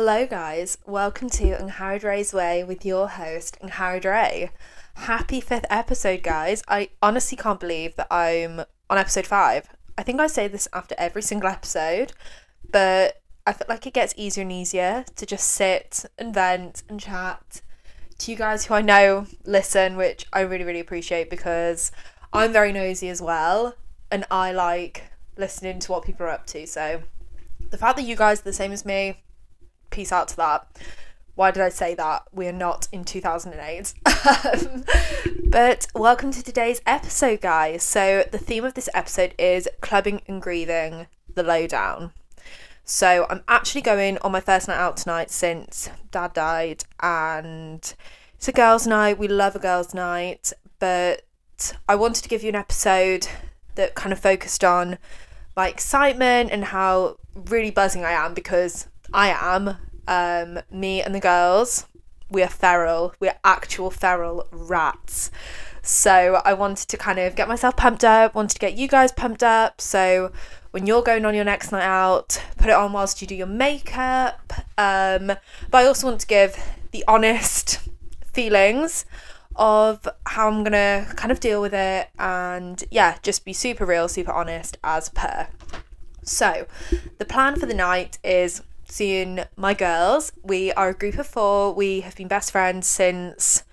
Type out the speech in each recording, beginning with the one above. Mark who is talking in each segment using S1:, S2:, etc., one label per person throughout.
S1: Hello, guys. Welcome to Angharad Ray's Way with your host, Angharad Ray. Happy fifth episode, guys. I honestly can't believe that I'm on episode five. I think I say this after every single episode, but I feel like it gets easier and easier to just sit and vent and chat to you guys who I know listen, which I really, really appreciate because I'm very nosy as well and I like listening to what people are up to. So the fact that you guys are the same as me, peace out to that. Why did I say that? We are not in 2008. Um, but welcome to today's episode, guys. So, the theme of this episode is clubbing and grieving the lowdown. So, I'm actually going on my first night out tonight since dad died, and it's a girls' night. We love a girls' night, but I wanted to give you an episode that kind of focused on my excitement and how really buzzing I am because I am. Um, me and the girls, we are feral. We are actual feral rats. So I wanted to kind of get myself pumped up, wanted to get you guys pumped up. So when you're going on your next night out, put it on whilst you do your makeup. Um, but I also want to give the honest feelings of how I'm gonna kind of deal with it and yeah, just be super real, super honest as per. So, the plan for the night is seeing my girls. We are a group of four. We have been best friends since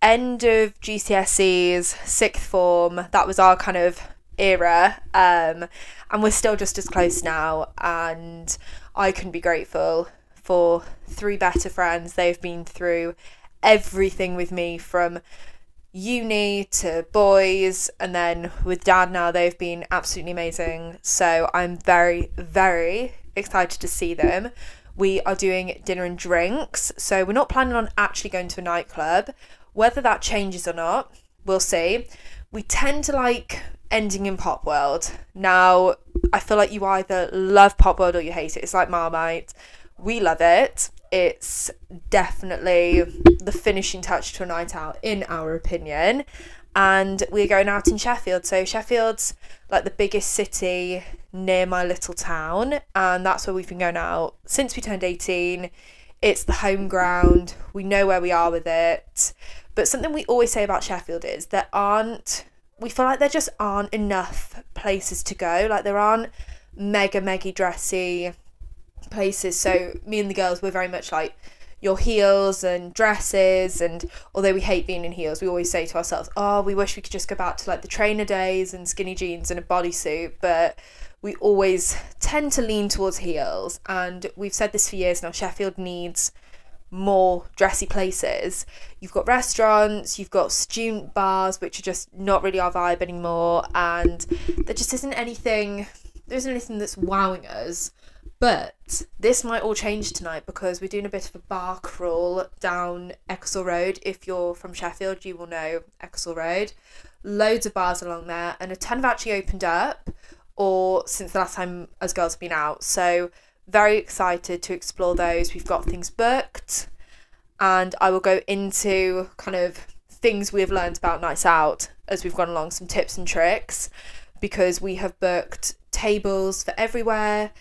S1: end of GCSEs, sixth form. That was our kind of era. Um, and we're still just as close now. And I can be grateful for three better friends. They've been through everything with me from uni to boys and then with dad now they've been absolutely amazing so i'm very very excited to see them. We are doing dinner and drinks so we're not planning on actually going to a nightclub. Whether that changes or not we'll see. We tend to like ending in Popworld. Now i feel like you either love Popworld or you hate it. It's like marmite. We love it. It's definitely the finishing touch to a night out, in our opinion. And we're going out in Sheffield. So, Sheffield's like the biggest city near my little town, and that's where we've been going out since we turned 18. It's the home ground, we know where we are with it. But something we always say about Sheffield is there aren't, we feel like there just aren't enough places to go. Like, there aren't mega, mega dressy places. So me and the girls were very much like your heels and dresses and although we hate being in heels we always say to ourselves oh we wish we could just go back to like the trainer days and skinny jeans and a bodysuit but we always tend to lean towards heels and we've said this for years now sheffield needs more dressy places. You've got restaurants you've got student bars which are just not really our vibe anymore and there just isn't anything there isn't anything that's wowing us but this might all change tonight because we're doing a bit of a bar crawl down Ecclesall Road. If you're from Sheffield, you will know Ecclesall Road. Loads of bars along there, and a ton have actually opened up, or since the last time us girls have been out. So, very excited to explore those. We've got things booked, and I will go into kind of things we have learned about nights out as we've gone along, some tips and tricks, because we have booked tables for everywhere.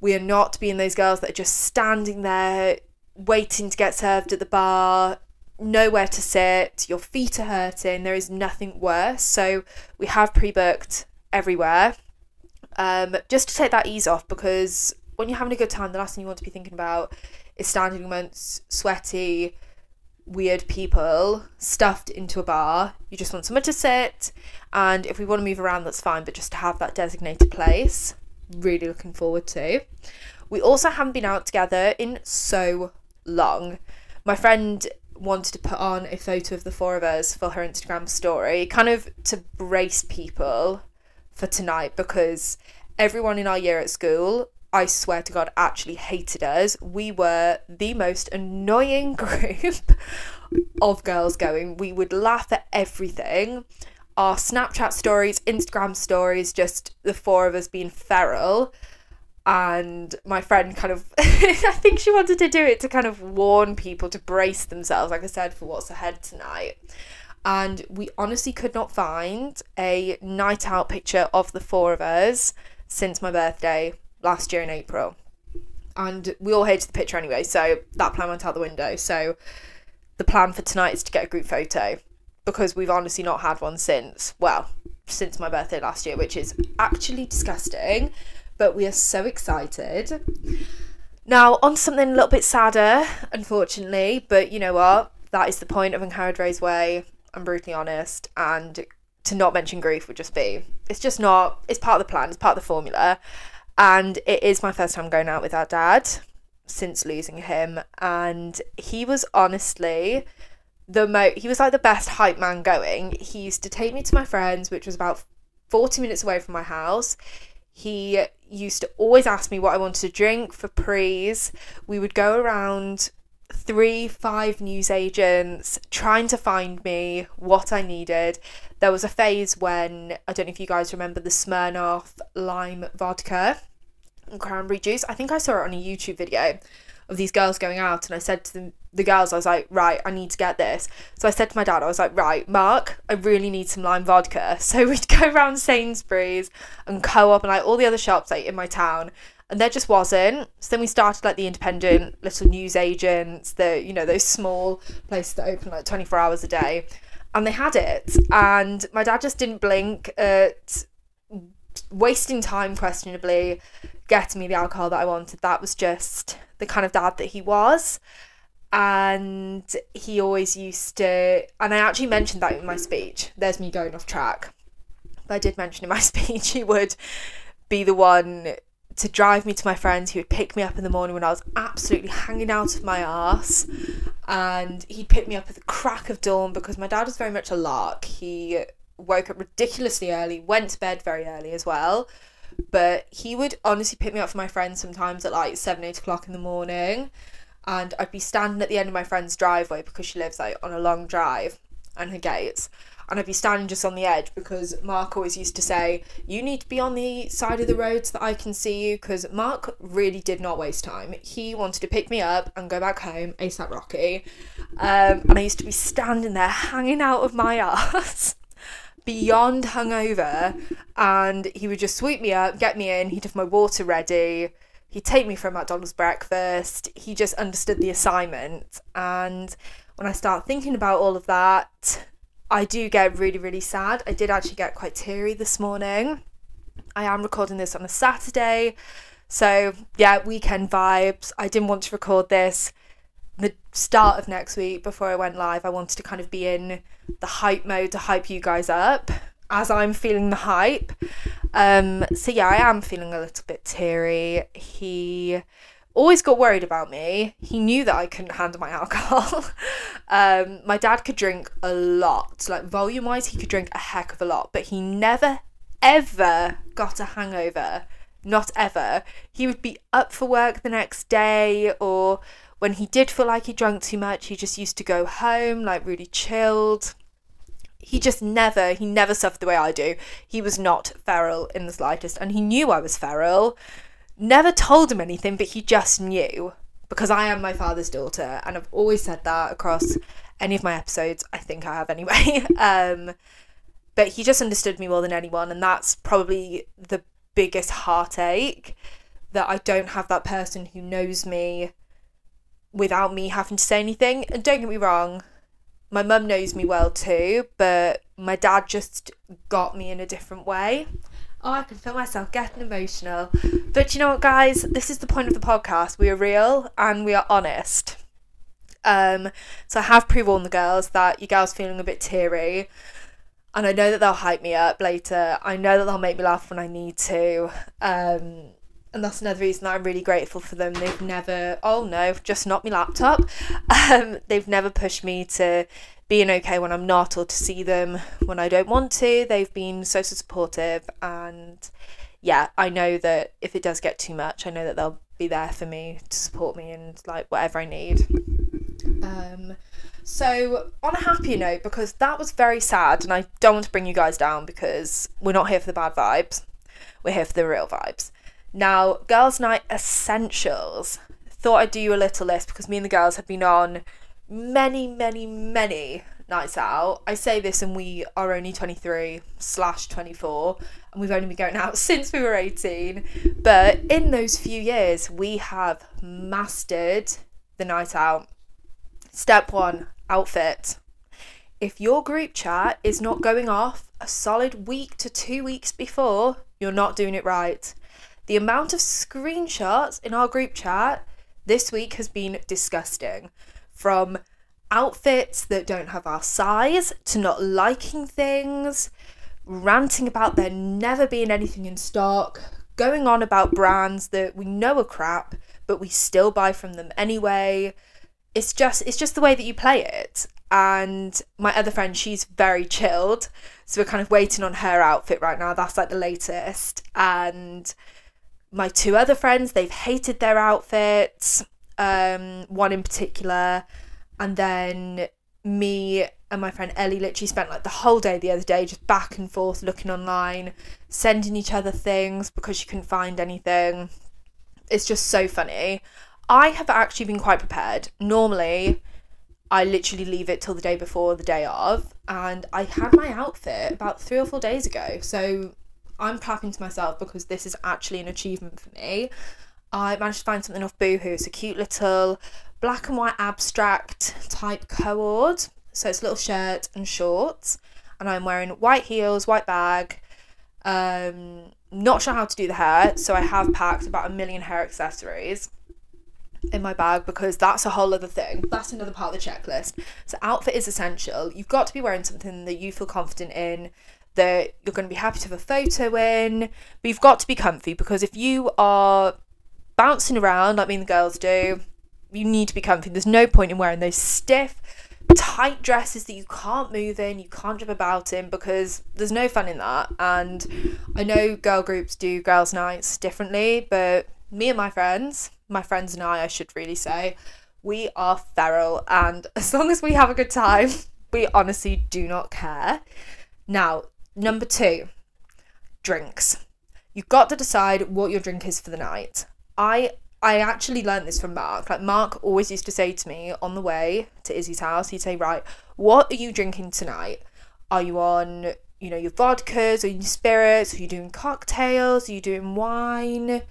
S1: We are not being those girls that are just standing there waiting to get served at the bar, nowhere to sit, your feet are hurting, there is nothing worse. So we have pre booked everywhere um, just to take that ease off because when you're having a good time, the last thing you want to be thinking about is standing amongst sweaty, weird people stuffed into a bar. You just want somewhere to sit, and if we want to move around, that's fine, but just to have that designated place, really looking forward to. We also haven't been out together in so long. My friend wanted to put on a photo of the four of us for her Instagram story, kind of to brace people for tonight because everyone in our year at school I swear to God, actually hated us. We were the most annoying group of girls going. We would laugh at everything. Our Snapchat stories, Instagram stories, just the four of us being feral. And my friend kind of, I think she wanted to do it to kind of warn people to brace themselves, like I said, for what's ahead tonight. And we honestly could not find a night out picture of the four of us since my birthday last year in April. and we all hated the picture anyway, so that plan went out the window. So the plan for tonight is to get a group photo because we've honestly not had one since, well, since my birthday last year, which is actually disgusting, but we are so excited. Now, on something a little bit sadder, unfortunately, but you know what? That is the point of Angharad Ray's Way. I'm brutally honest, and to not mention grief would just be it's just not it's part of the plan, it's part of the formula. And it is my first time going out with our dad since losing him, and he was honestly the mo he was like the best hype man going. He used to take me to my friends, which was about 40 minutes away from my house. He used to always ask me what I wanted to drink for prees. We would go around three, five news agents trying to find me what I needed. There was a phase when I don't know if you guys remember the Smirnoff lime vodka and cranberry juice. I think I saw it on a YouTube video of these girls going out, and I said to them, the girls, I was like, right, I need to get this. So I said to my dad, I was like, right, Mark, I really need some lime vodka. So we'd go around Sainsbury's and Co op and like all the other shops like in my town. And there just wasn't. So then we started like the independent little news agents, the you know, those small places that open like 24 hours a day. And they had it. And my dad just didn't blink at wasting time questionably getting me the alcohol that I wanted. That was just the kind of dad that he was and he always used to and i actually mentioned that in my speech there's me going off track but i did mention in my speech he would be the one to drive me to my friends he would pick me up in the morning when i was absolutely hanging out of my ass and he'd pick me up at the crack of dawn because my dad was very much a lark. He woke up ridiculously early went to bed very early as well but he would honestly pick me up for my friends sometimes at like 7 8 o'clock in the morning and I'd be standing at the end of my friend's driveway because she lives like on a long drive and her gates and I'd be standing just on the edge because Mark always used to say, You need to be on the side of the road so that I can see you. Because Mark really did not waste time. He wanted to pick me up and go back home, ASAP Rocky. Um, and I used to be standing there hanging out of my ass, beyond hungover. And he would just sweep me up, get me in, he'd have my water ready he'd take me for a McDonald's breakfast. He just understood the assignment. And when I start thinking about all of that, I do get really, really sad. I did actually get quite teary this morning. I am recording this on a Saturday. So, yeah, weekend vibes. I didn't want to record this the start of next week before I went live. I wanted to kind of be in the hype mode to hype you guys up as I'm feeling the hype. Um, so yeah, I am feeling a little bit teary. He always got worried about me. He knew that I couldn't handle my alcohol. um, my dad could drink a lot, like volume wise, he could drink a heck of a lot, but he never ever got a hangover. Not ever. He would be up for work the next day, or when he did feel like he drank too much, he just used to go home, like really chilled he just never he never suffered the way I do. He was not feral in the slightest, and he knew I was feral. Never told him anything, but he just knew because I am my father's daughter, and I've always said that across any of my episodes. I think I have anyway. um, but he just understood me more than anyone, and that's probably the biggest heartache that I don't have that person who knows me without me having to say anything. And don't get me wrong, my mum knows me well too, but my dad just got me in a different way. Oh, I can feel myself getting emotional. But you know what, guys? This is the point of the podcast. We are real and we are honest. Um, so I have pre warned the girls that your girl's feeling a bit teary. And I know that they'll hype me up later. I know that they'll make me laugh when I need to. Um, and that's another reason that I'm really grateful for them. They've never, oh no, just not my laptop. Um, they've never pushed me to being okay when I'm not or to see them when I don't want to. They've been so, so supportive. And yeah, I know that if it does get too much, I know that they'll be there for me to support me and like whatever I need. Um, so, on a happier note, because that was very sad, and I don't want to bring you guys down because we're not here for the bad vibes, we're here for the real vibes. Now, girls' night essentials. Thought I'd do you a little list because me and the girls have been on many, many, many nights out. I say this and we are only 23 slash 24 and we've only been going out since we were 18. But in those few years, we have mastered the night out. Step one outfit. If your group chat is not going off a solid week to two weeks before, you're not doing it right. The amount of screenshots in our group chat this week has been disgusting. From outfits that don't have our size to not liking things, ranting about there never being anything in stock, going on about brands that we know are crap, but we still buy from them anyway. It's just it's just the way that you play it. And my other friend, she's very chilled. So we're kind of waiting on her outfit right now. That's like the latest. And my two other friends, they've hated their outfits. Um, one in particular and then me and my friend Ellie literally spent like the whole day the other day just back and forth looking online, sending each other things because she couldn't find anything. It's just so funny. I have actually been quite prepared. Normally, I literally leave it till the day before the day of, and I had my outfit about three or four days ago. So I'm clapping to myself because this is actually an achievement for me. I managed to find something off Boohoo. It's a cute little black and white abstract type cord. So it's a little shirt and shorts. And I'm wearing white heels, white bag. Um, not sure how to do the hair, so I have packed about a million hair accessories in my bag because that's a whole other thing. That's another part of the checklist. So outfit is essential. You've got to be wearing something that you feel confident in, that you're going to be happy to have a photo in, but you've got to be comfy because if you are bouncing around like me and the girls do, you need to be comfy. There's no point in wearing those stiff, tight dresses that you can't move in, you can't jump about in because there's no fun in that. And I know girl groups do girls' nights differently, but me and my friends, my friends and I, I should really say, we are feral. And as long as we have a good time, we honestly do not care. Now, number two, drinks. You've got to decide what your drink is for the night. I I actually learned this from Mark. Like Mark always used to say to me on the way to Izzy's house, he'd say, "Right, what are you drinking tonight? Are you on, you know, your vodkas or your spirits? Are you doing cocktails? Are you doing wine?"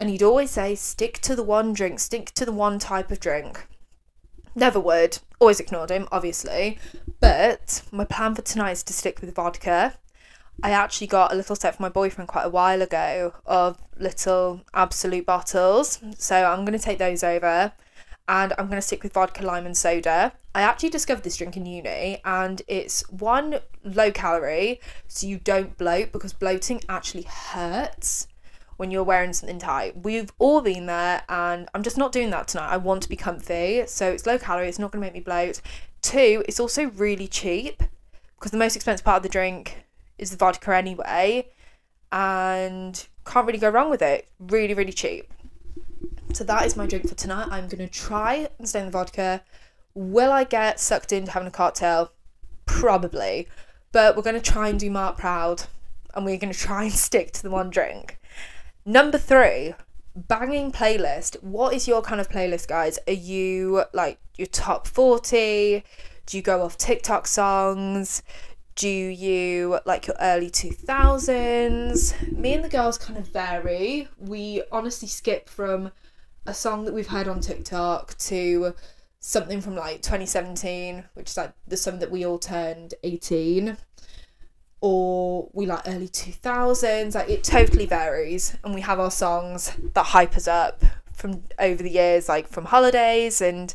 S1: And he'd always say, "Stick to the one drink. Stick to the one type of drink." Never would. Always ignored him, obviously. But my plan for tonight is to stick with vodka. I actually got a little set for my boyfriend quite a while ago of little Absolut bottles. So I'm going to take those over and I'm going to stick with vodka, lime, and soda. I actually discovered this drink in uni and it's one low calorie, so you don't bloat because bloating actually hurts when you're wearing something tight. We've all been there and I'm just not doing that tonight. I want to be comfy, so it's low calorie, it's not going to make me bloat. Two, it's also really cheap because the most expensive part of the drink is the vodka anyway, and can't really go wrong with it. Really, really cheap. So that is my drink for tonight. I'm gonna try and stay in the vodka. Will I get sucked into having a cocktail? Probably. But we're gonna try and do Mark proud and we're gonna try and stick to the one drink. Number three, banging playlist. What is your kind of playlist, guys? Are you like your top 40? Do you go off TikTok songs? Do you like your early 2000s? Me and the girls kind of vary. We honestly skip from a song that we've heard on TikTok to something from like 2017, which is like the summer that we all turned 18. Or we like early 2000s. Like it totally varies. And we have our songs that hype us up from over the years, like from holidays and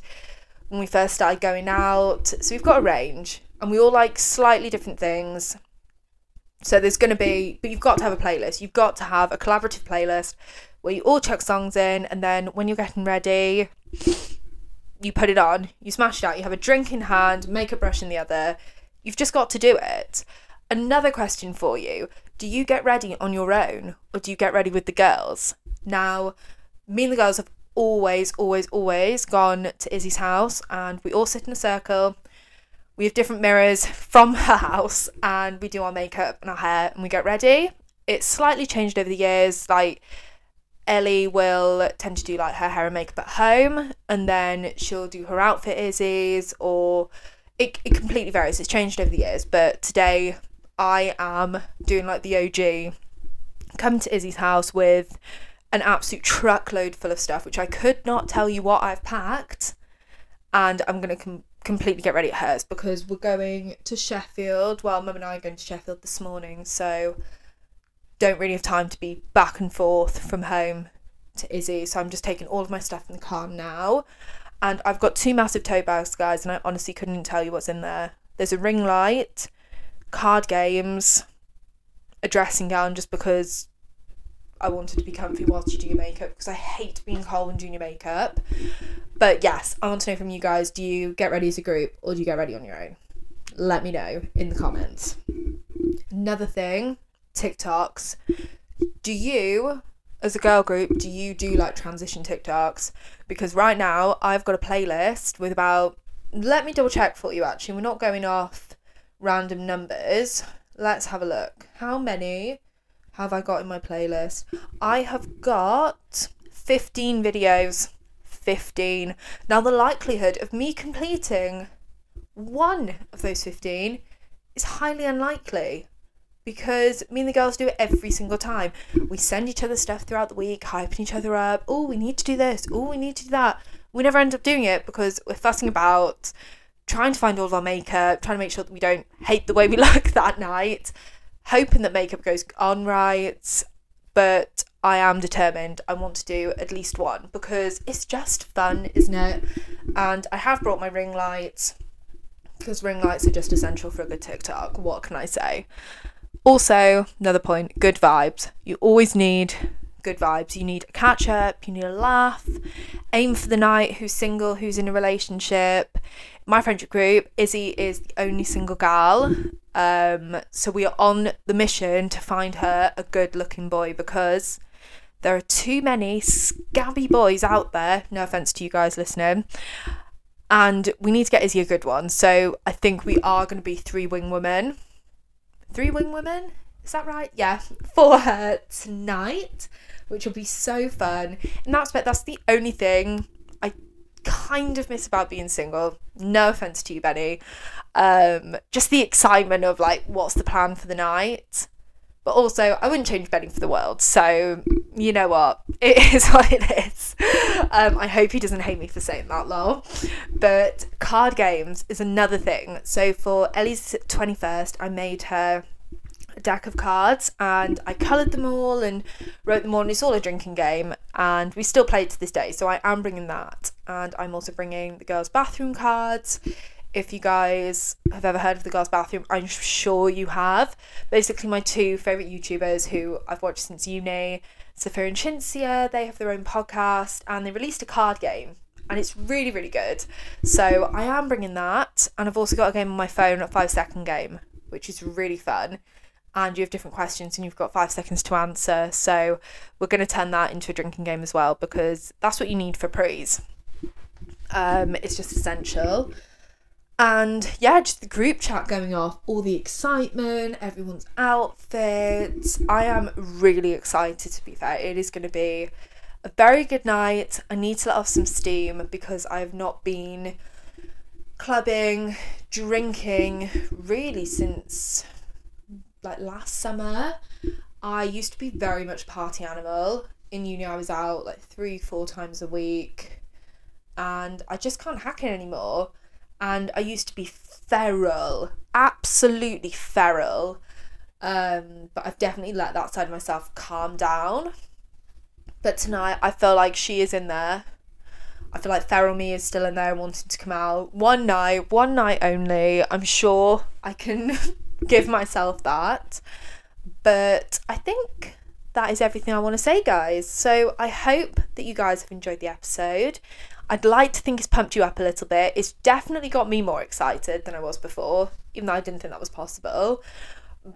S1: when we first started going out. So we've got a range and we all like slightly different things. So there's going to be, but you've got to have a playlist. You've got to have a collaborative playlist where you all chuck songs in, and then when you're getting ready, you put it on, you smash it out, you have a drink in hand, makeup brush in the other. You've just got to do it. Another question for you Do you get ready on your own, or do you get ready with the girls? Now, me and the girls have always, always, always gone to Izzy's house, and we all sit in a circle we have different mirrors from her house and we do our makeup and our hair and we get ready. It's slightly changed over the years. Like Ellie will tend to do like her hair and makeup at home and then she'll do her outfit Izzy's or it, it completely varies. It's changed over the years, but today I am doing like the OG, come to Izzy's house with an absolute truckload full of stuff, which I could not tell you what I've packed. And I'm going to com- completely get ready at hers because we're going to Sheffield. Well, Mum and I are going to Sheffield this morning, so don't really have time to be back and forth from home to Izzy. So I'm just taking all of my stuff in the car now. And I've got two massive tote bags, guys, and I honestly couldn't tell you what's in there. There's a ring light, card games, a dressing gown just because I wanted to be comfy whilst you do your makeup because I hate being cold when doing your makeup. But yes, I want to know from you guys do you get ready as a group or do you get ready on your own? Let me know in the comments. Another thing TikToks. Do you, as a girl group, do you do like transition TikToks? Because right now I've got a playlist with about, let me double check for you actually. We're not going off random numbers. Let's have a look. How many have I got in my playlist? I have got 15 videos. 15. Now, the likelihood of me completing one of those 15 is highly unlikely because me and the girls do it every single time. We send each other stuff throughout the week, hyping each other up. Oh, we need to do this. Oh, we need to do that. We never end up doing it because we're fussing about trying to find all of our makeup, trying to make sure that we don't hate the way we look that night, hoping that makeup goes on right. But I am determined. I want to do at least one because it's just fun, isn't it? And I have brought my ring lights because ring lights are just essential for a good TikTok. What can I say? Also, another point good vibes. You always need good vibes. You need a catch up, you need a laugh, aim for the night, who's single, who's in a relationship. My friendship group, Izzy is the only single gal. Um, so we are on the mission to find her a good looking boy because there are too many scabby boys out there. No offense to you guys listening. And we need to get Izzy a good one. So I think we are going to be three wing women three wing women. Is that right? Yeah, for her tonight, which will be so fun. In that respect, that's the only thing kind of miss about being single. No offense to you, Benny. Um, just the excitement of like, what's the plan for the night? But also, I wouldn't change Benny for the world. So, you know what? It is what it is. Um, I hope he doesn't hate me for saying that, lol. But card games is another thing. So, for Ellie's 21st, I made her a deck of cards and I coloured them all and wrote them all. And it's all a drinking game. And we still play it to this day. So, I am bringing that. And I'm also bringing the girls' bathroom cards. If you guys have ever heard of the girls bathroom i'm sure you have. Basically my two favorite youtubers who i've watched since uni Sophia and Cinzia, they have their own podcast and they released a card game and it's really really good. So i am bringing that and i've also got a game on my phone a five second game which is really fun. And you have different questions and you've got five seconds to answer. So we're going to turn that into a drinking game as well because that's what you need for prees um, it's just essential and yeah, just the group chat going off, all the excitement, everyone's outfits. I am really excited to be fair. It is going to be a very good night. I need to let off some steam because I've not been clubbing, drinking really since like last summer. I used to be very much party animal. In uni, I was out like three, four times a week, and I just can't hack it anymore and I used to be feral, absolutely feral. Um, but I've definitely let that side of myself calm down. But tonight, I feel like she is in there. I feel like feral me is still in there wanting to come out. One night, one night only. I'm sure I can give myself that. But I think that is everything I want to say, guys. So I hope that you guys have enjoyed the episode. I'd like to think it's pumped you up a little bit. It's definitely got me more excited than I was before, even though I didn't think that was possible.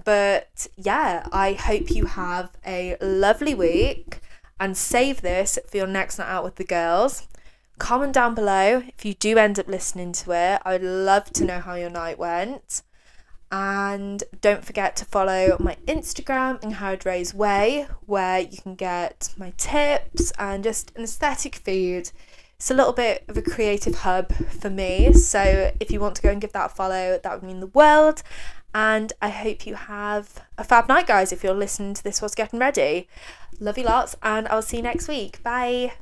S1: But yeah, I hope you have a lovely week and save this for your next night out with the girls. Comment down below if you do end up listening to it. I would love to know how your night went. And don't forget to follow my Instagram, Angharad Ray's Way, where you can get my tips and just an aesthetic feed It's a little bit of a creative hub for me. So if you want to go and give that a follow, that would mean the world. And I hope you have a fab night, guys, if you're listening to this whilst getting ready. Love you lots, and I'll see you next week. Bye.